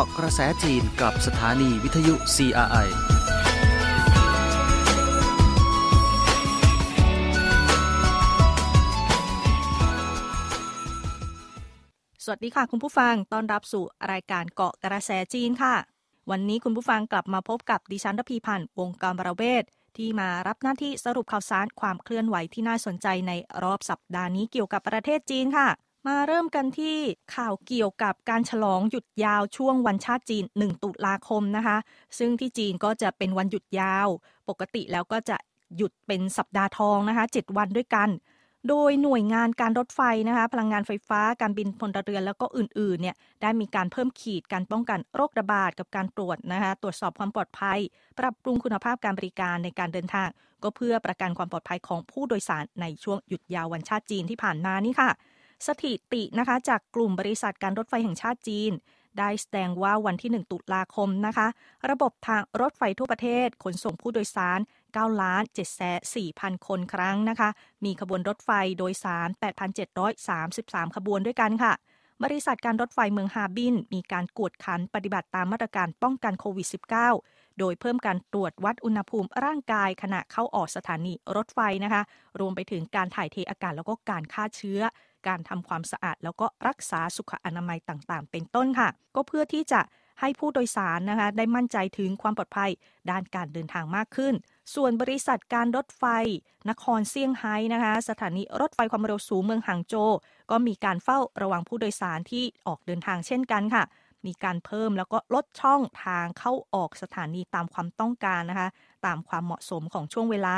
าะกระแสจีนกับสถานีวิทยุ CRI สวัสดีค่ะคุณผู้ฟัง ต้อนรับสู่รายการเกาะกระแสจีนค่ะ วันนี้คุณผู้ฟังกลับมาพบกับดิฉันรพีพันธ์วงการบรเวศที่มารับหน้าที่สรุปข่าวสารความเคลื่อนไหวที่น่าสนใจในรอบสัปดาห์นี้เกี่ยวกับประเทศจีนค่ะ มาเริ่มกันที่ข่าวเกี่ยวกับการฉลองหยุดยาวช่วงวันชาติจีน 1 ตุลาคมนะคะ ซึ่งที่จีนก็จะเป็นวันหยุดยาว ปกติแล้วก็จะหยุดเป็นสัปดาห์ทองนะคะ 7 วันด้วยกัน โดยหน่วยงานการรถไฟนะคะ พลังงานไฟฟ้าการบินพลเรือนแล้วก็อื่นๆเนี่ยได้มีการเพิ่มขีดการป้องกันโรคระบาดกับการตรวจนะคะตรวจสอบความปลอดภัย ปรับปรุงคุณภาพการบริการในการเดินทาง ก็เพื่อประกันความปลอดภัยของผู้โดยสารในช่วงหยุดยาววันชาติจีนที่ผ่านมานี่ค่ะ สถิตินะคะจากกลุ่มบริษัทการรถไฟแห่งชาติจีน ได้แสดงว่าวันที่ 1 ตุลาคมนะคะ ระบบทางรถไฟทั่วประเทศ ขนส่งผู้โดยสาร9ล้าน7แสน4,000 คนครั้งนะคะ มีขบวนรถไฟโดยสาร 8,733 ขบวนด้วยกันค่ะ บริษัทการรถไฟเมืองฮาบิน มีการกวดขันปฏิบัติตามมาตรการป้องกันโควิด -19 โดยเพิ่มการตรวจวัดอุณหภูมิร่างกายขณะเข้าออกสถานีรถไฟนะคะ รวมไปถึงการถ่ายเทอากาศแล้วก็การฆ่าเชื้อ การทำความสะอาด แล้วก็รักษาสุขอนามัยต่างๆ เป็นต้นค่ะ ก็เพื่อที่จะให้ผู้โดยสารนะคะได้มั่นใจถึงความปลอดภัยด้านการเดินทางมากขึ้น ส่วนบริษัทการรถไฟ นครเซี่ยงไฮ้นะคะสถานีรถไฟความเร็วสูงเมืองหางโจวก็มีการเฝ้าระวังผู้โดยสารที่ออกเดินทางเช่นกันค่ะ มีการเพิ่มแล้วก็ลดช่องทางเข้าออกสถานีตามความต้องการนะคะ ตามความเหมาะสมของช่วงเวลา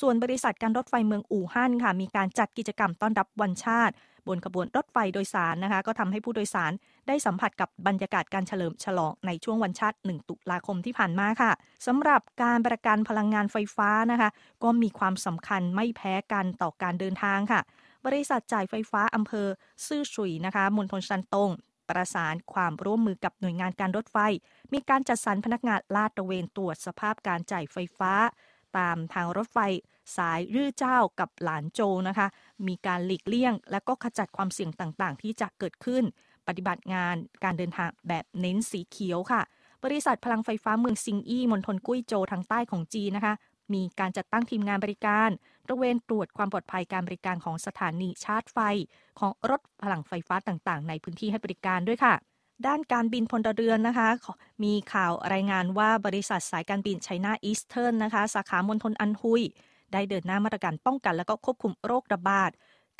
ส่วนบริษัทการรถไฟเมืองอู่ฮั่นค่ะ มีการจัดกิจกรรมต้อนรับวันชาติ นขบวนรถไฟโดยสารนะคะ ก็ทำให้ผู้โดยสารได้สัมผัสกับบรรยากาศการเฉลิมฉลองในช่วงวันชาติ 1 ตุลาคมที่ผ่านมาค่ะสำหรับการประกันพลังงานไฟฟ้านะคะ ก็มีความสำคัญไม่แพ้กันต่อการเดินทางค่ะ บริษัทจ่ายไฟฟ้าอำเภอซื่อฉุยนะคะมณฑลชันตงประสานความร่วมมือกับหน่วยงานการรถไฟ มีการจัดสรรพนักงานลาดตระเวนตรวจสภาพการจ่ายไฟฟ้า ตามทางรถไฟสายรื่อเจ้ากับหลานโจนะคะ มีการหลีกเลี่ยง และก็ขจัดความเสี่ยงต่างๆ ที่จะเกิดขึ้น ปฏิบัติงานการเดินทางแบบเน้นสีเขียวค่ะ บริษัทพลังไฟฟ้าเมืองซิงอี้มณฑลกุ้ยโจวทางใต้ของจีนนะคะ มีการจัดตั้งทีมงานบริการตระเวนตรวจความปลอดภัยการบริการของสถานีชาร์จไฟ ของรถพลังไฟฟ้าต่างๆ ในพื้นที่ให้บริการด้วยค่ะ ด้านการบินพลเรือนนะคะ มีข่าวรายงานว่าบริษัทสายการบินไชน่าอีสเทิร์นนะคะ สาขามณฑลอันฮุย ได้เดินหน้ามาตรการป้องกันและก็ควบคุมโรคระบาด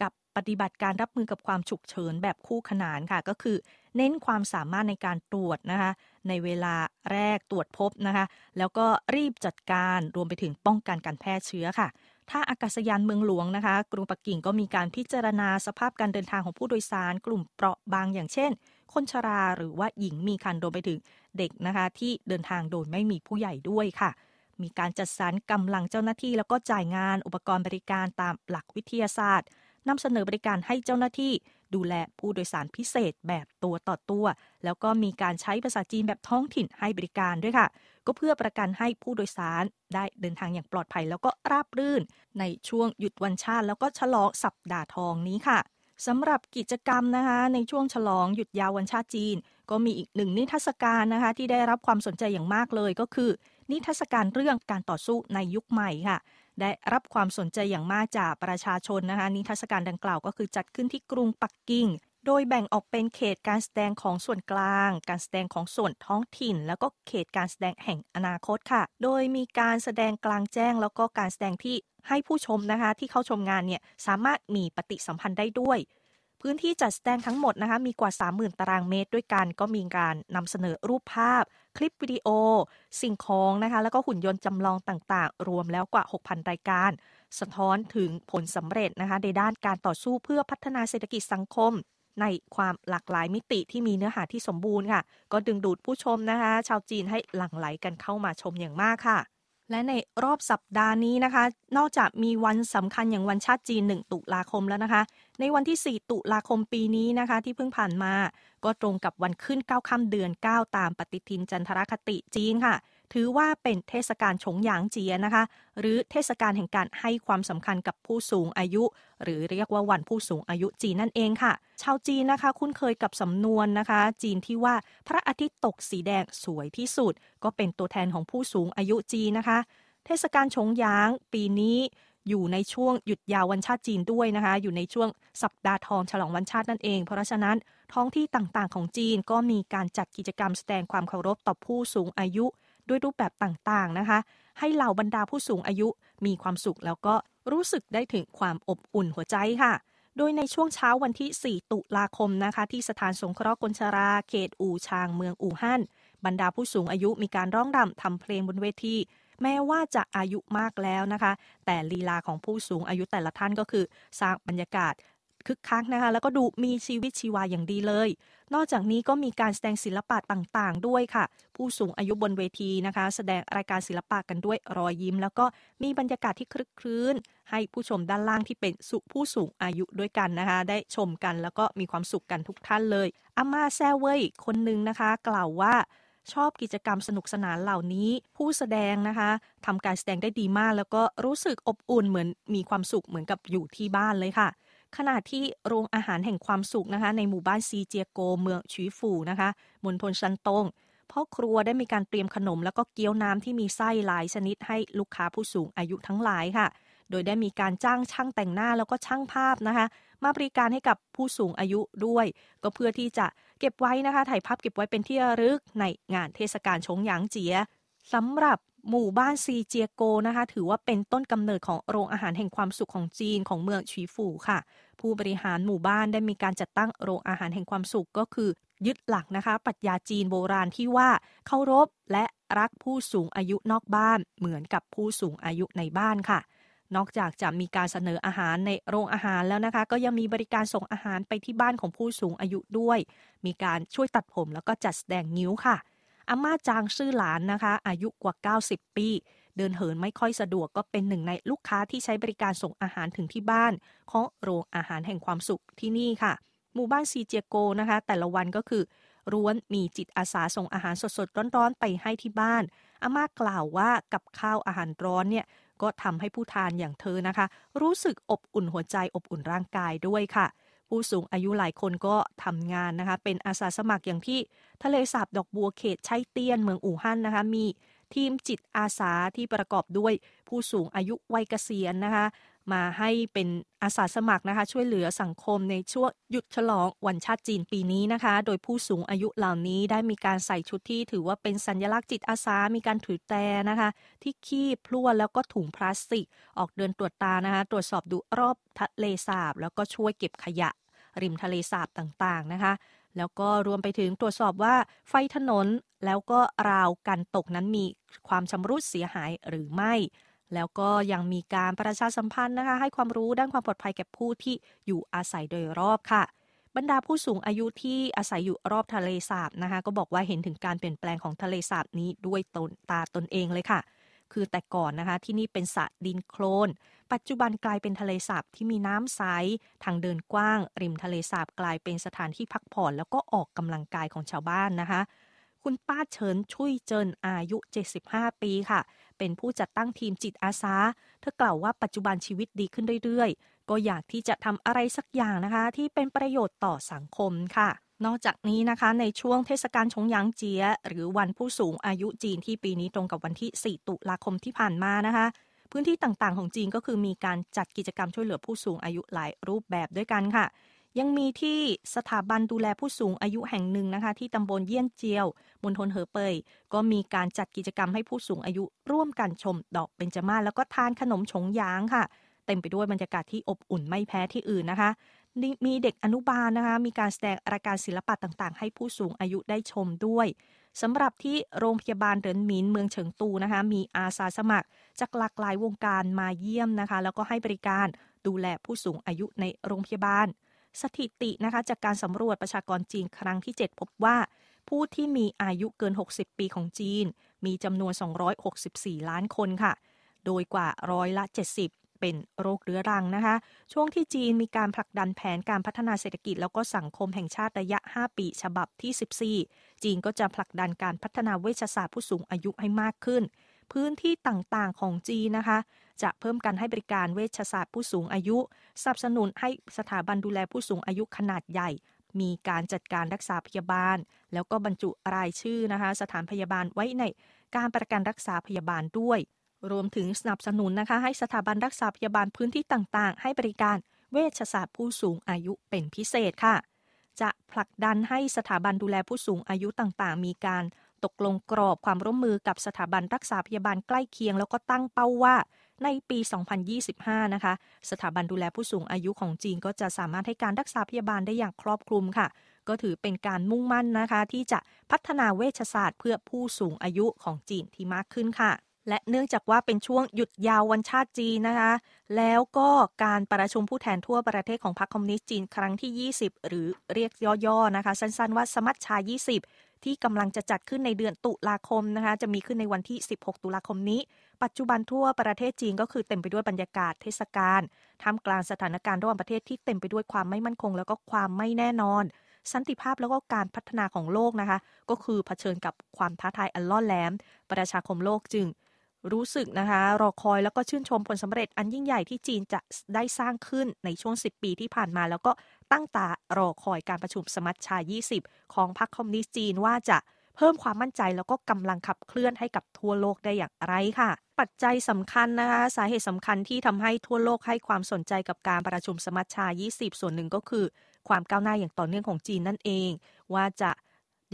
กับปฏิบัติการรับมือกับความฉุกเฉินแบบคู่ขนานค่ะ ก็คือ เน้นความสามารถในการตรวจนะคะ ในเวลาแรกตรวจพบนะคะ แล้วก็รีบจัดการรวมไปถึงป้องกันการแพร่เชื้อค่ะถ้าอากาศยานเมืองหลวงนะคะ กรุงปักกิ่งก็มีการพิจารณาสภาพการเดินทางของผู้โดยสาร กลุ่มเปราะบางอย่างเช่น คนชราหรือว่าหญิงมีคันรวมไปถึงเด็กนะคะ ที่เดินทางโดยไม่มีผู้ใหญ่ด้วยค่ะ มีการจัดสรรกำลังเจ้าหน้าที่ แล้วก็จ่ายงานอุปกรณ์บริการตามหลักวิทยาศาสตร์นำเสนอบริการให้เจ้าหน้าที่ ดูแลผู้โดยสารพิเศษแบบตัวต่อตัว แล้วก็มีการใช้ภาษาจีนแบบท้องถิ่นให้บริการด้วยค่ะ ก็เพื่อประกันให้ผู้โดยสารได้เดินทางอย่างปลอดภัยแล้วก็ราบรื่น ในช่วงหยุดวันชาติ แล้วก็ฉลองสัปดาห์ทองนี้ค่ะ สำหรับกิจกรรมนะคะในช่วงฉลองหยุดยาววันชาติจีน ก็มีอีกหนึ่งนิทรรศการนะคะที่ได้รับความสนใจอย่างมากเลยก็คือ นิทรรศการเรื่องการต่อสู้ในยุคใหม่ค่ะ ได้รับความสนใจอย่างมากจากประชาชนนะคะนิทรรศการดังกล่าวก็คือจัดขึ้นที่กรุงปักกิ่ง โดยแบ่งออกเป็นเขตการแสดงของส่วนกลาง การแสดงของส่วนท้องถิ่น แล้วก็เขตการแสดงแห่งอนาคตค่ะ โดยมีการแสดงกลางแจ้งแล้วก็การแสดงที่ ให้ผู้ชมนะคะที่เข้าชมงานเนี่ยสามารถมีปฏิสัมพันธ์ได้ด้วย พื้นที่จัดแสดงทั้งหมดนะคะมีกว่า 30,000 ตารางเมตรด้วยกัน ก็มีการนำเสนอรูปภาพ คลิปวิดีโอ สิ่งของนะคะแล้วก็หุ่นยนต์จำลองต่างๆ รวมแล้วกว่า 6,000 รายการ สะท้อนถึงผลสำเร็จนะคะในด้านการต่อสู้เพื่อพัฒนาเศรษฐกิจสังคมในความหลากหลายมิติที่มีเนื้อหาที่สมบูรณ์ค่ะ ก็ดึงดูดผู้ชมนะคะ ชาวจีนให้หลั่งไหลกันเข้ามาชมอย่างมากค่ะ และในรอบสัปดาห์นี้นะคะ นอกจากมีวันสำคัญอย่างวันชาติจีน 1 ตุลาคมแล้วนะคะ ในวันที่ 4 ตุลาคมปีนี้นะคะ ที่เพิ่งผ่านมา ก็ตรงกับวันขึ้น 9 ค่ำเดือน 9 ตามปฏิทินจันทรคติจีนค่ะ ถือว่าเป็นเทศกาลฉงหยางเจียนะคะ หรือเทศกาลแห่งการให้ความสำคัญกับผู้สูงอายุ หรือเรียกว่าวันผู้สูงอายุจีนนั่นเองค่ะ ชาวจีนนะคะ คุ้นเคยกับสำนวนนะคะ จีนที่ว่าพระอาทิตย์ตกสีแดงสวยที่สุด ก็เป็นตัวแทนของผู้สูงอายุจีนนะคะ เทศกาลฉงหยางปีนี้อยู่ในช่วงหยุดยาววันชาติจีนด้วยนะคะ อยู่ในช่วงสัปดาห์ทองฉลองวันชาตินั่นเอง เพราะฉะนั้นท้องที่ต่างๆ ของจีนก็มีการจัดกิจกรรมแสดงความเคารพต่อผู้สูงอายุ ด้วยรูปแบบต่างๆนะคะ ให้เหล่าบรรดาผู้สูงอายุมีความสุขแล้วก็รู้สึกได้ถึงความอบอุ่นหัวใจค่ะ โดยในช่วงเช้าวันที่ 4 ตุลาคมนะคะ ที่สถานสงเคราะห์คนชรา เขตอู่ชางเมืองอู่ฮั่นบรรดาผู้สูงอายุมีการร้องรำทำเพลงบนเวทีแม้ว่าจะอายุมากแล้วนะคะ แต่ลีลาของผู้สูงอายุแต่ละท่านก็คือ สร้างบรรยากาศ คึกคักนะคะ แล้วก็ดูมีชีวิตชีวาอย่างดีเลย นอกจากนี้ก็มีการแสดงศิลปะต่างๆ ด้วยค่ะ ผู้สูงอายุบนเวทีนะคะ แสดงรายการศิลปะกันด้วยรอยยิ้ม แล้วก็มีบรรยากาศที่คลึกคลื้น ให้ผู้ชมด้านล่างที่เป็นสุผู้สูงอายุด้วยกันนะคะ ได้ชมกันแล้วก็มีความสุขกันทุกท่านเลยอาม่าแซเว่ยคนหนึ่งนะคะ กล่าวว่าชอบกิจกรรมสนุกสนานเหล่านี้ ผู้แสดงนะคะทำการแสดงได้ดีมาก แล้วก็รู้สึกอบอุ่นเหมือนมีความสุขเหมือนกับอยู่ที่บ้านเลยค่ะ ขณะที่โรงอาหารแห่งความสุขนะคะในหมู่บ้านซีเจียโก เมืองชีฟูนะคะมณฑลชันตงพ่อครัวได้มีการเตรียมขนม แล้วก็เกี๊ยวน้ำที่มีไส้หลายชนิดให้ลูกค้าผู้สูงอายุทั้งหลายค่ะ โดยได้มีการจ้างช่างแต่งหน้าแล้วก็ช่างภาพนะคะมาบริการให้กับผู้สูงอายุด้วย ก็เพื่อที่จะเก็บไว้นะคะถ่ายภาพเก็บไว้เป็นที่ระลึกในงานเทศกาลชงหยางเจียสำหรับ หมู่บ้านซีเจียโกนะคะ ถือว่าเป็นต้นกำเนิดของโรงอาหารแห่งความสุขของจีนของเมืองชีฟูค่ะ ผู้บริหารหมู่บ้านได้มีการจัดตั้งโรงอาหารแห่งความสุขก็คือ ยึดหลักนะคะปรัชญาจีนโบราณที่ว่าเคารพและรักผู้สูงอายุนอกบ้าน เหมือนกับผู้สูงอายุในบ้านค่ะ นอกจากจะมีการเสนออาหารในโรงอาหารแล้วนะคะ ก็ยังมีบริการส่งอาหารไปที่บ้านของผู้สูงอายุด้วย มีการช่วยตัดผมแล้วก็จัดแสดงนิ้วค่ะ อาม่าจางซื่อหลานนะคะ อายุกว่า 90 ปี เดินเหินไม่ค่อยสะดวกก็เป็นหนึ่งในลูกค้าที่ใช้บริการส่งอาหารถึงที่บ้าน ของโรงอาหารแห่งความสุขที่นี่ค่ะ หมู่บ้านซีเจโกนะคะ แต่ละวันก็คือร้วนมีจิตอาสาส่งอาหารสดๆ ร้อนๆ ไปให้ที่บ้าน อาม่ากล่าวว่ากับข้าวอาหารร้อนเนี่ยก็ทำให้ผู้ทานอย่างเธอนะคะ รู้สึกอบอุ่นหัวใจอบอุ่นร่างกายด้วยค่ะ ผู้สูงอายุหลายคนก็ทำงานนะคะ เป็นอาสาสมัครอย่างที่ทะเลสาบดอกบัวเขตชัยเตียนเมืองอู่ฮั่นนะคะ มีทีมจิตอาสาที่ประกอบด้วยผู้สูงอายุวัยเกษียณนะคะ มาให้เป็นอาสาสมัครนะคะ ช่วยเหลือสังคมในช่วงหยุดฉลองวันชาติจีนปีนี้นะคะ โดยผู้สูงอายุเหล่านี้ได้มีการใส่ชุดที่ถือว่าเป็นสัญลักษณ์จิตอาสา มีการถือแต่นะคะ ที่ขี้พลั่วแล้วก็ถุงพลาสติก ออกเดินตรวจตานะคะ ตรวจสอบดูรอบทะเลสาบ แล้วก็ช่วยเก็บขยะ ริมทะเลสาบต่างๆนะคะแล้วก็รวมไปถึงตรวจสอบว่าไฟถนนแล้วก็ราวกันตกนั้นมีความชำรุดเสียหายหรือไม่ แล้วก็ยังมีการประชาสัมพันธ์นะคะ ให้ความรู้ด้านความปลอดภัยแก่ผู้ที่อยู่อาศัยโดยรอบค่ะ บรรดาผู้สูงอายุที่อาศัยอยู่รอบทะเลสาบนะคะ ก็บอกว่าเห็นถึงการเปลี่ยนแปลงของทะเลสาบนี้ด้วยตนตาตนเองเลยค่ะ คือแต่ก่อนนะคะที่นี่เป็นสระดินโคลน ปัจจุบันกลายเป็นทะเลสาบที่มีน้ำใส ทางเดินกว้าง ริมทะเลสาบกลายเป็นสถานที่พักผ่อน แล้วก็ออกกำลังกายของชาวบ้านนะคะ คุณป้าเฉินชุยเจินอายุ 75 ปีค่ะ เป็นผู้จัดตั้งทีมจิตอาสา เธอกล่าวว่าปัจจุบันชีวิตดีขึ้นเรื่อยๆ ก็อยากที่จะทำอะไรสักอย่างนะคะ ที่เป็นประโยชน์ต่อสังคมค่ะ นอกจากนี้นะคะ ในช่วงเทศกาลชงหยางเจีย หรือวันผู้สูงอายุจีนที่ปีนี้ตรงกับวันที่ 4 ตุลาคมที่ผ่านมานะคะพื้นที่ต่างๆ ของจีนก็คือมีการจัดกิจกรรมช่วยเหลือผู้สูงอายุหลายรูปแบบด้วยกันค่ะ ยังมีที่สถาบันดูแลผู้สูงอายุแห่งหนึ่งนะคะ ที่ตำบลเยี่ยนเจียวมณฑลเหอเปย ก็มีการจัดกิจกรรมให้ผู้สูงอายุร่วมกันชมดอกเบญจมาศแล้วก็ทานขนมฉงยางค่ะ เต็มไปด้วยบรรยากาศที่อบอุ่นไม่แพ้ที่อื่นนะคะมีเด็กอนุบาลนะคะ มีการแสดงรายการศิลปะต่างๆ ให้ผู้สูงอายุได้ชมด้วยสำหรับที่โรงพยาบาลเดินหมินเมืองเฉิงตูนะคะ มีอาสาสมัคร จากหลากหลายวงการมาเยี่ยมนะคะ แล้วก็ให้บริการดูแลผู้สูงอายุในโรงพยาบาล สถิตินะคะจากการสำรวจประชากรจีนครั้งที่ 7 พบว่า ผู้ที่มีอายุเกิน 60 ปีของจีน มีจำนวน 264 ล้านคนค่ะ โดยกว่าร้อยละ 70 เป็นโรคเรื้อรังนะคะ ช่วงที่จีนมีการผลักดันแผนการพัฒนาเศรษฐกิจ แล้วก็สังคมแห่งชาติระยะ 5 ปีฉบับที่ 14 จีนก็จะผลักดันการพัฒนาเวชศาสตร์ผู้สูงอายุให้มากขึ้น พื้นที่ต่างๆ ของจีนนะคะ จะเพิ่มการให้บริการเวชศาสตร์ผู้สูงอายุ สนับสนุนให้สถาบันดูแลผู้สูงอายุขนาดใหญ่ มีการจัดการรักษาพยาบาล แล้วก็บรรจุรายชื่อนะคะ สถานพยาบาลไว้ในการประกันรักษาพยาบาลด้วย รวมถึงสนับสนุนนะคะ ให้สถาบันรักษาพยาบาลพื้นที่ต่างๆ ให้บริการเวชศาสตร์ผู้สูงอายุเป็นพิเศษค่ะ จะผลักดันให้สถาบันดูแลผู้สูงอายุต่างๆ มีการ ตกลงกรอบความร่วมมือกับสถาบันรักษาพยาบาลใกล้เคียง แล้วก็ตั้งเป้าว่าในปี 2025 นะคะ สถาบันดูแลผู้สูงอายุของจีนก็จะสามารถให้การรักษาพยาบาลได้อย่างครอบคลุมค่ะ ก็ถือเป็นการมุ่งมั่นนะคะ ที่จะพัฒนาเวชศาสตร์เพื่อผู้สูงอายุของจีนที่มากขึ้นค่ะ และเนื่องจากว่าเป็นช่วงหยุดยาววันชาติจีนนะคะ แล้วก็การประชุมผู้แทนทั่วประเทศของพรรคคอมมิวนิสต์จีนครั้งที่ 20 หรือเรียกย่อๆนะคะ สั้นๆว่าสมัชชา 20 ที่กำลังจะจัดขึ้นในเดือนตุลาคมนะคะ จะมีขึ้นในวันที่ 16 ตุลาคมนี้ ปัจจุบันทั่วประเทศจีนก็คือเต็มไปด้วยบรรยากาศเทศกาลท่ามกลางสถานการณ์ระหว่างประเทศที่เต็มไปด้วยความไม่มั่นคง แล้วก็ความไม่แน่นอน สันติภาพแล้วก็การพัฒนาของโลกนะคะ ก็คือเผชิญกับความท้าทายอันล่อแหลม ประชาคมโลกจึงรู้สึกนะคะ รอคอยแล้วก็ชื่นชมผลสำเร็จอันยิ่งใหญ่ที่จีนจะได้สร้างขึ้นในช่วง 10 ปีที่ผ่านมา แล้วก็ ตั้งตารอคอยการประชุมสมัชชา 20 ของพรรคคอมมิวนิสต์จีนว่าจะเพิ่มความมั่นใจแล้วก็กำลังขับเคลื่อนให้กับทั่วโลกได้อย่างไรค่ะ ปัจจัยสำคัญนะคะ สาเหตุสำคัญที่ทำให้ทั่วโลกให้ความสนใจกับการประชุมสมัชชา 20 ส่วนหนึ่งก็คือ ความก้าวหน้าอย่างต่อเนื่องของจีนนั่นเอง ว่าจะ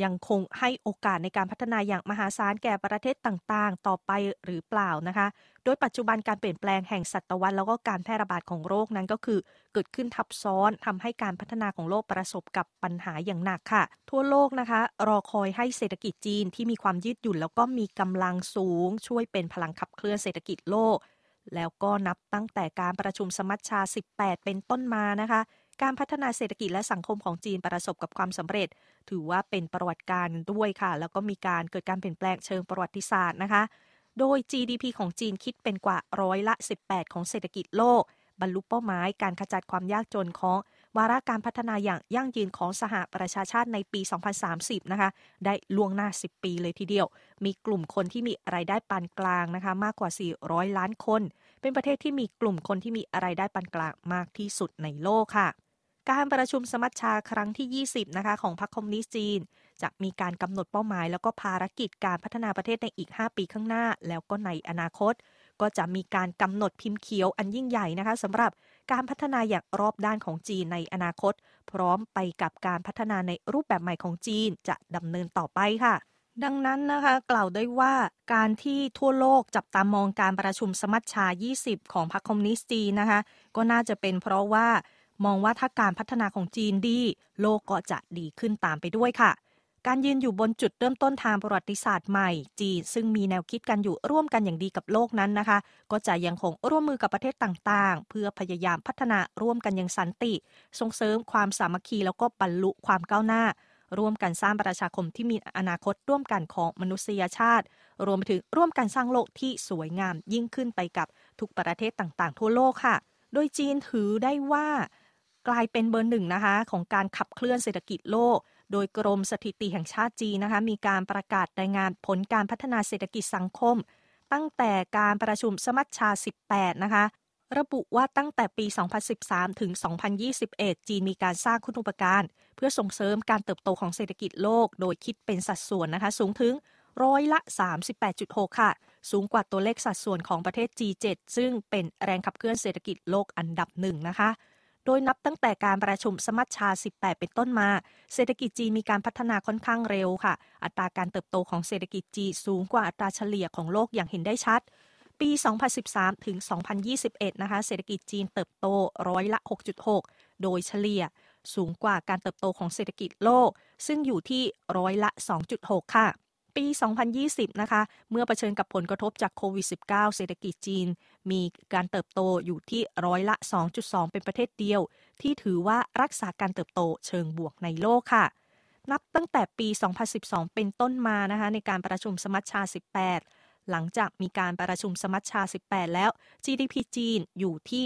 ยังคงให้โอกาสในการพัฒนาอย่างมหาศาลแก่ประเทศต่างๆ ต่อไปหรือเปล่านะคะ โดยปัจจุบันการเปลี่ยนแปลงแห่งศตวรรษแล้วก็การแพร่ระบาดของโรคนั้นก็คือ เกิดขึ้นทับซ้อนทำให้การพัฒนาของโลกประสบกับปัญหาอย่างหนักค่ะ ทั่วโลกนะคะ รอคอยให้เศรษฐกิจจีนที่มีความยืดหยุ่น แล้วก็มีกำลังสูง ช่วยเป็นพลังขับเคลื่อนเศรษฐกิจโลก แล้วก็นับตั้งแต่การประชุมสมัชชา 18 เป็นต้นมานะคะ การพัฒนาเศรษฐกิจและสังคมของจีนประสบกับความสำเร็จ ถือว่าเป็นประวัติการด้วยค่ะ แล้วก็มีการเกิดการเปลี่ยนแปลงเชิงประวัติศาสตร์นะคะ โดย GDP ของจีนคิดเป็นกว่าร้อยละ 18 ของเศรษฐกิจโลก บรรลุเป้าหมายการขจัดความยากจนของวาระการพัฒนาอย่างยั่งยืนของสหประชาชาติในปี 2030 นะคะ ได้ล่วงหน้า 10 ปีเลยทีเดียว มีกลุ่มคนที่มีรายได้ปานกลางนะคะ มากกว่า 400 ล้านคน เป็นประเทศที่มีกลุ่มคนที่มีรายได้ปานกลางมากที่สุดในโลกค่ะ การประชุมสมัชชาครั้งที่ 20 นะคะ ของพรรคคอมมิวนิสต์จีน จะมีการกำหนดเป้าหมาย แล้วก็ภารกิจการพัฒนาประเทศในอีก 5 ปีข้างหน้า แล้วก็ในอนาคต ก็จะมีการกำหนดพิมพ์เขียวอันยิ่งใหญ่นะคะสำหรับการพัฒนาอย่างรอบด้านของจีนในอนาคต พร้อมไปกับการพัฒนาในรูปแบบใหม่ของจีนจะดำเนินต่อไปค่ะดังนั้นนะคะกล่าวได้ว่าการที่ทั่วโลกจับตามองการประชุมสมัชชา 20 ของพรรคคอมมิวนิสต์จีนนะคะ ก็น่าจะเป็นเพราะว่า มองว่าถ้าการพัฒนาของจีนดี โลกก็จะดีขึ้นตามไปด้วยค่ะ การยืนอยู่บนจุดเริ่มต้นทางประวัติศาสตร์ใหม่ จีนซึ่งมีแนวคิดกันอยู่ร่วมกันอย่างดีกับโลกนั้นนะคะ ก็จะยังคงร่วมมือกับประเทศต่างๆ เพื่อพยายามพัฒนาร่วมกันอย่างสันติ ส่งเสริมความสามัคคีแล้วก็บรรลุความก้าวหน้า ร่วมกันสร้างประชาคมที่มีอนาคตร่วมกันของมนุษยชาติ รวมไปถึงร่วมกันสร้างโลกที่สวยงามยิ่งขึ้นไปกับทุกประเทศต่างๆ ทั่วโลกค่ะ โดยจีนถือได้ว่า กลายเป็นเบอร์หนึ่งนะคะของการขับเคลื่อนเศรษฐกิจโลก โดยกรมสถิติแห่งชาติจีนนะคะมีการประกาศรายงานผลการพัฒนาเศรษฐกิจสังคม ตั้งแต่การประชุมสมัชชา 18 นะคะระบุว่าตั้งแต่ปี 2013 ถึง 2021 จีนมีการสร้างคุณูปการ เพื่อส่งเสริมการเติบโตของเศรษฐกิจโลก โดยคิดเป็นสัดส่วนนะคะ สูงถึงร้อยละ 38.6 ค่ะ สูงกว่าตัวเลขสัดส่วนของประเทศ G7 ซึ่งเป็นแรงขับเคลื่อนเศรษฐกิจโลกอันดับหนึ่งนะคะ โดยนับตั้งแต่การประชุมสมัชชา 18 เป็นต้นมา เศรษฐกิจจีนมีการพัฒนาค่อนข้างเร็วค่ะ อัตราการเติบโตของเศรษฐกิจจีนสูงกว่าอัตราเฉลี่ยของโลกอย่างเห็นได้ชัด ปี 2013 ถึง 2021 นะคะ เศรษฐกิจจีนเติบโตร้อยละ 6.6 โดยเฉลี่ยสูงกว่าการเติบโตของเศรษฐกิจโลก ซึ่งอยู่ที่ร้อยละ 2.6 ค่ะ ปี 2020 นะคะ เมื่อเผชิญกับผลกระทบจากโควิด -19 เศรษฐกิจจีน มีการเติบโตอยู่ที่ร้อยละ 2.2 เป็นประเทศเดียว ที่ถือว่ารักษาการเติบโตเชิงบวกในโลกค่ะ นับตั้งแต่ปี 2012 เป็นต้นมานะคะในการประชุมสมัชชา 18หลังจากมีการประชุมสมัชชา 18 แล้ว GDP จีนอยู่ที่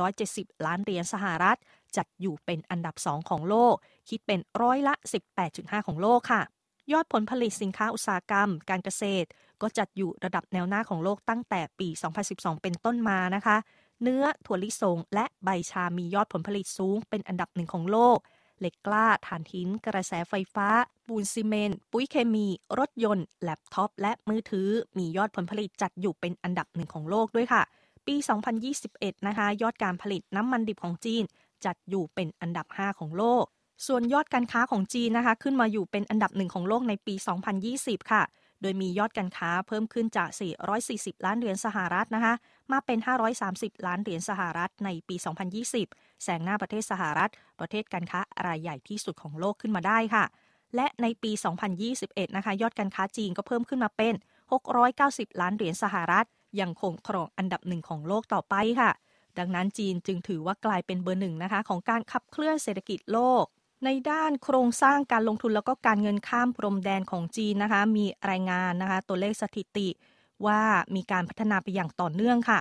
1,770 ล้านเหรียญสหรัฐ จัดอยู่เป็นอันดับ 2 ของโลก คิดเป็นร้อยละ 18.5 ของโลกค่ะ ยอดผลผลิตสินค้าอุตสาหกรรม การเกษตร ก็จัดอยู่ระดับแนวหน้าของโลกตั้งแต่ปี 2012 เป็นต้นมานะคะ เนื้อถั่วลิสง และใบชามียอดผลผลิตสูง เป็นอันดับหนึ่งของโลก เหล็กกล้าถ่านหิน กระแสไฟฟ้า ปูนซีเมนต์ปุ๋ยเคมี รถยนต์ แล็ปท็อป และมือถือ มียอดผลผลิตจัดอยู่เป็นอันดับหนึ่งของโลกด้วยค่ะ ปี 2021 นะคะ ยอดการผลิตน้ำมันดิบของจีน จัดอยู่เป็นอันดับ 5 ของโลก ส่วนยอดการค้าของจีนนะคะ ขึ้นมาอยู่เป็นอันดับหนึ่งของโลกในปี 2020 ค่ะ โดยมียอดการค้าเพิ่มขึ้นจาก 440 ล้านเหรียญสหรัฐนะคะ มาเป็น 530 ล้านเหรียญสหรัฐในปี 2020 แซงหน้าประเทศสหรัฐ ประเทศการค้ารายใหญ่ที่สุดของโลกขึ้นมาได้ค่ะ และในปี 2021 นะคะ ยอดการค้าจีนก็เพิ่มขึ้นมาเป็น 690 ล้านเหรียญสหรัฐ ยังคงครองอันดับหนึ่งของโลกต่อไปค่ะ ดังนั้นจีนจึงถือว่ากลายเป็นเบอร์หนึ่งนะคะของการขับเคลื่อนเศรษฐกิจโลก ในด้านโครงสร้างการลงทุนแล้วก็การเงินข้ามพรมแดนของจีนนะคะ มีรายงานนะคะ ตัวเลขสถิติว่ามีการพัฒนาไปอย่างต่อเนื่องค่ะ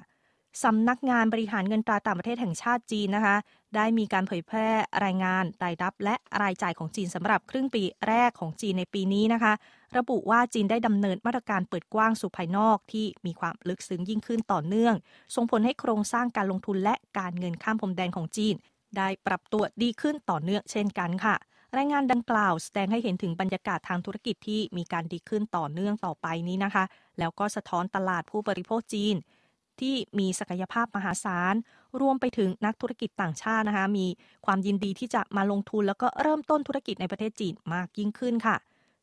สำนักงานบริหารเงินตราต่างประเทศแห่งชาติจีนนะคะ ได้มีการเผยแพร่รายงานรายรับและรายจ่ายของจีนสำหรับครึ่งปีแรกของจีนในปีนี้นะคะ ระบุว่าจีนได้ดำเนินมาตรการเปิดกว้างสู่ภายนอกที่มีความลึกซึ้งยิ่งขึ้นต่อเนื่อง ส่งผลให้โครงสร้างการลงทุนและการเงินข้ามพรมแดนของจีน ได้ปรับตัวดีขึ้นต่อเนื่องเช่นกันค่ะ รายงานดังกล่าวแสดงให้เห็นถึงบรรยากาศทางธุรกิจที่มีการดีขึ้นต่อเนื่องต่อไปนี้นะคะ แล้วก็สะท้อนตลาดผู้บริโภคจีน ที่มีศักยภาพมหาศาล รวมไปถึงนักธุรกิจต่างชาตินะคะ มีความยินดีที่จะมาลงทุนแล้วก็เริ่มต้นธุรกิจในประเทศจีนมากยิ่งขึ้นค่ะ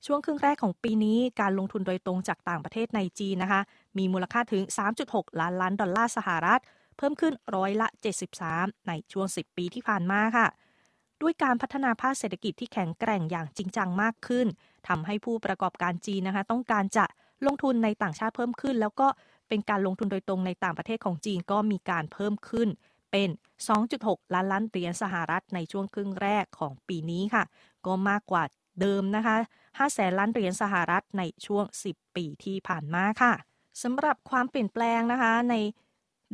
ช่วงครึ่งแรกของปีนี้การลงทุนโดยตรงจากต่างประเทศในจีนนะคะ มีมูลค่าถึง 3.6 ล้านล้านดอลลาร์สหรัฐ เพิ่มขึ้นร้อยละ 73 ในช่วง 10 ปีที่ผ่านมาค่ะ ด้วยการพัฒนาภาคเศรษฐกิจที่แข็งแกร่งอย่างจริงจังมากขึ้นทำให้ผู้ประกอบการจีนนะคะ ต้องการจะลงทุนในต่างชาติเพิ่มขึ้น แล้วก็เป็นการลงทุนโดยตรงในต่างประเทศของจีนก็มีการเพิ่มขึ้นเป็น 2.6 ล้านล้านเหรียญสหรัฐในช่วงครึ่งแรกของปีนี้ค่ะ ก็มากกว่าเดิมนะคะ5แสนล้านเหรียญสหรัฐในช่วง 10 ปีที่ผ่านมาค่ะสำหรับความเปลี่ยนแปลงนะคะ ใน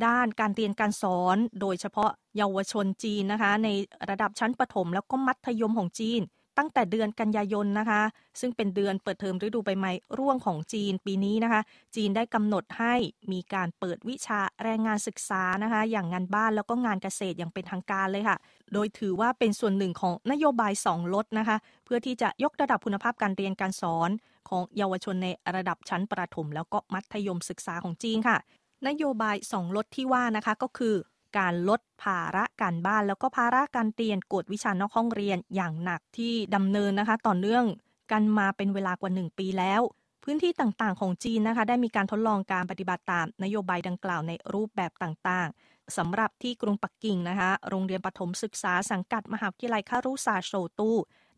ด้านการเรียนการสอน โดยเฉพาะเยาวชนจีนนะคะ ในระดับชั้นประถมแล้วก็มัธยมของจีน ตั้งแต่เดือนกันยายนนะคะ ซึ่งเป็นเดือนเปิดเทอมฤดูใบไม้ร่วงของจีนปีนี้นะคะ จีนได้กำหนดให้มีการเปิดวิชาแรงงานศึกษานะคะ อย่างงานบ้านแล้วก็งานเกษตรอย่างเป็นทางการเลยค่ะ โดยถือว่าเป็นส่วนหนึ่งของนโยบาย2ลดนะคะ เพื่อที่จะยกระดับคุณภาพการเรียนการสอนของเยาวชนในระดับชั้นประถมแล้วก็มัธยมศึกษาของจีนค่ะ นโยบาย2ลดที่ว่านะคะก็คือ การลดภาระการบ้านแล้วก็ภาระการเรียนกวดวิชานอกห้องเรียนอย่างหนักที่ดำเนินนะคะ ต่อเนื่องกันมาเป็นเวลากว่า 1 ปีแล้ว พื้นที่ต่างๆ ของจีนนะคะ ได้มีการทดลองการปฏิบัติตามนโยบายดังกล่าวในรูปแบบต่างๆสำหรับที่กรุงปักกิ่งนะคะ โรงเรียนปฐมศึกษาสังกัดมหาวิทยาลัยคารุศาสโชตู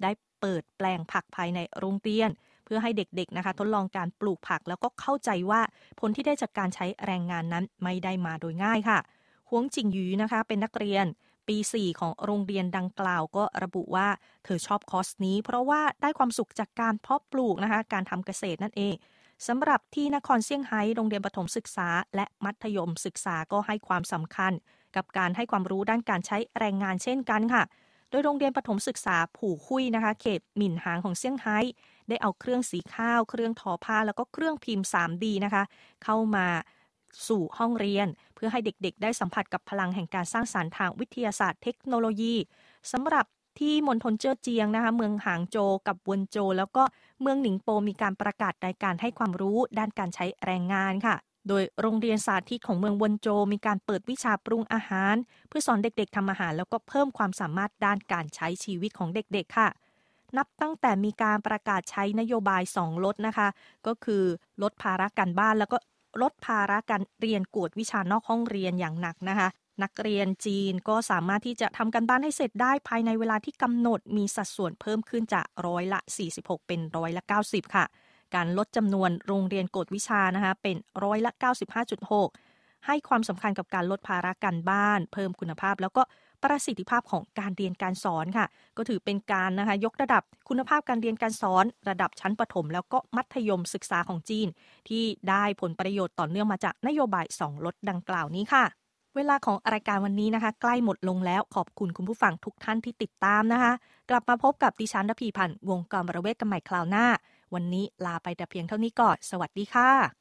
ได้เปิดแปลงผักภายในโรงเรียน พื่อให้เด็กๆนะคะ ทดลองการปลูกผักแล้วก็เข้าใจว่าผลที่ได้จากการใช้แรงงานนั้นไม่ได้มาโดยง่ายค่ะฮวงจิงยูนะคะ เป็นนักเรียนปี 4 ของโรงเรียนดังกล่าวก็ระบุว่า เธอชอบคอร์สนี้ เพราะว่าได้ความสุขจากการเพาะปลูกนะคะ การทำเกษตรนั่นเองสำหรับที่นครเซี่ยงไฮ้โรงเรียนประถมศึกษา และมัธยมศึกษาก็ให้ความสำคัญ กับการให้ความรู้ด้านการใช้แรงงานเช่นกันค่ะ โดยโรงเรียนประถมศึกษาผู่คุยนะคะ เขตหมิ่นหางของเซี่ยงไฮ้ ได้เอาเครื่องสีข้าว เครื่องทอผ้า แล้วก็เครื่องพิมพ์ 3D นะคะ เข้ามาสู่ห้องเรียน เพื่อให้เด็กๆ ได้สัมผัสกับพลังแห่งการสร้างสารรค์ทางวิทยาศาสตร์เทคโนโลยีสำหรับที่มณฑลเจ้อเจียงนะคะ เมืองหางโจกับวนโจ แล้วก็เมืองหนิงโปมีการประกาศในการให้ความรู้ด้านการใช้แรงงานค่ะ โดยโรงเรียนสาธิตของเมืองวนโจมีการเปิดวิชาปรุงอาหาร เพื่อสอนเด็กๆทำอาหาร แล้วก็เพิ่มความสามารถด้านการใช้ชีวิตของเด็กๆค่ะ นับตั้งแต่มีการประกาศใช้นโยบาย 2 ลดนะคะ ก็คือลดภาระการบ้านแล้วก็ลดภาระการเรียนกวดวิชานอกห้องเรียนอย่างหนักนะคะ นักเรียนจีนก็สามารถที่จะทำกันบ้านให้เสร็จได้ภายในเวลาที่กำหนดมีสัดส่วนเพิ่มขึ้นจากร้อยละ 46 เป็นร้อยละ 90 ค่ะ การลดจำนวนโรงเรียนกวดวิชานะคะเป็นร้อยละ 95.6ให้ความสำคัญกับการลดภาระการบ้าน เพิ่มคุณภาพแล้วก็ ประสิทธิภาพของการเรียนการสอนค่ะ ก็ถือเป็นการนะคะยกระดับคุณภาพการเรียนการสอน ระดับชั้นประถม แล้วก็มัธยมศึกษาของจีน ที่ได้ผลประโยชน์ต่อเนื่องมาจากนโยบายสองลดดังกล่าวนี้ค่ะ เวลาของรายการวันนี้นะคะ ใกล้หมดลงแล้วขอบคุณคุณผู้ฟังทุกท่านที่ติดตามนะคะ กลับมาพบกับดิฉันรพีพันธ์วงกรบรเวศกันใหม่คราวหน้า วันนี้ลาไปแต่เพียงเท่านี้ก่อนสวัสดีค่ะ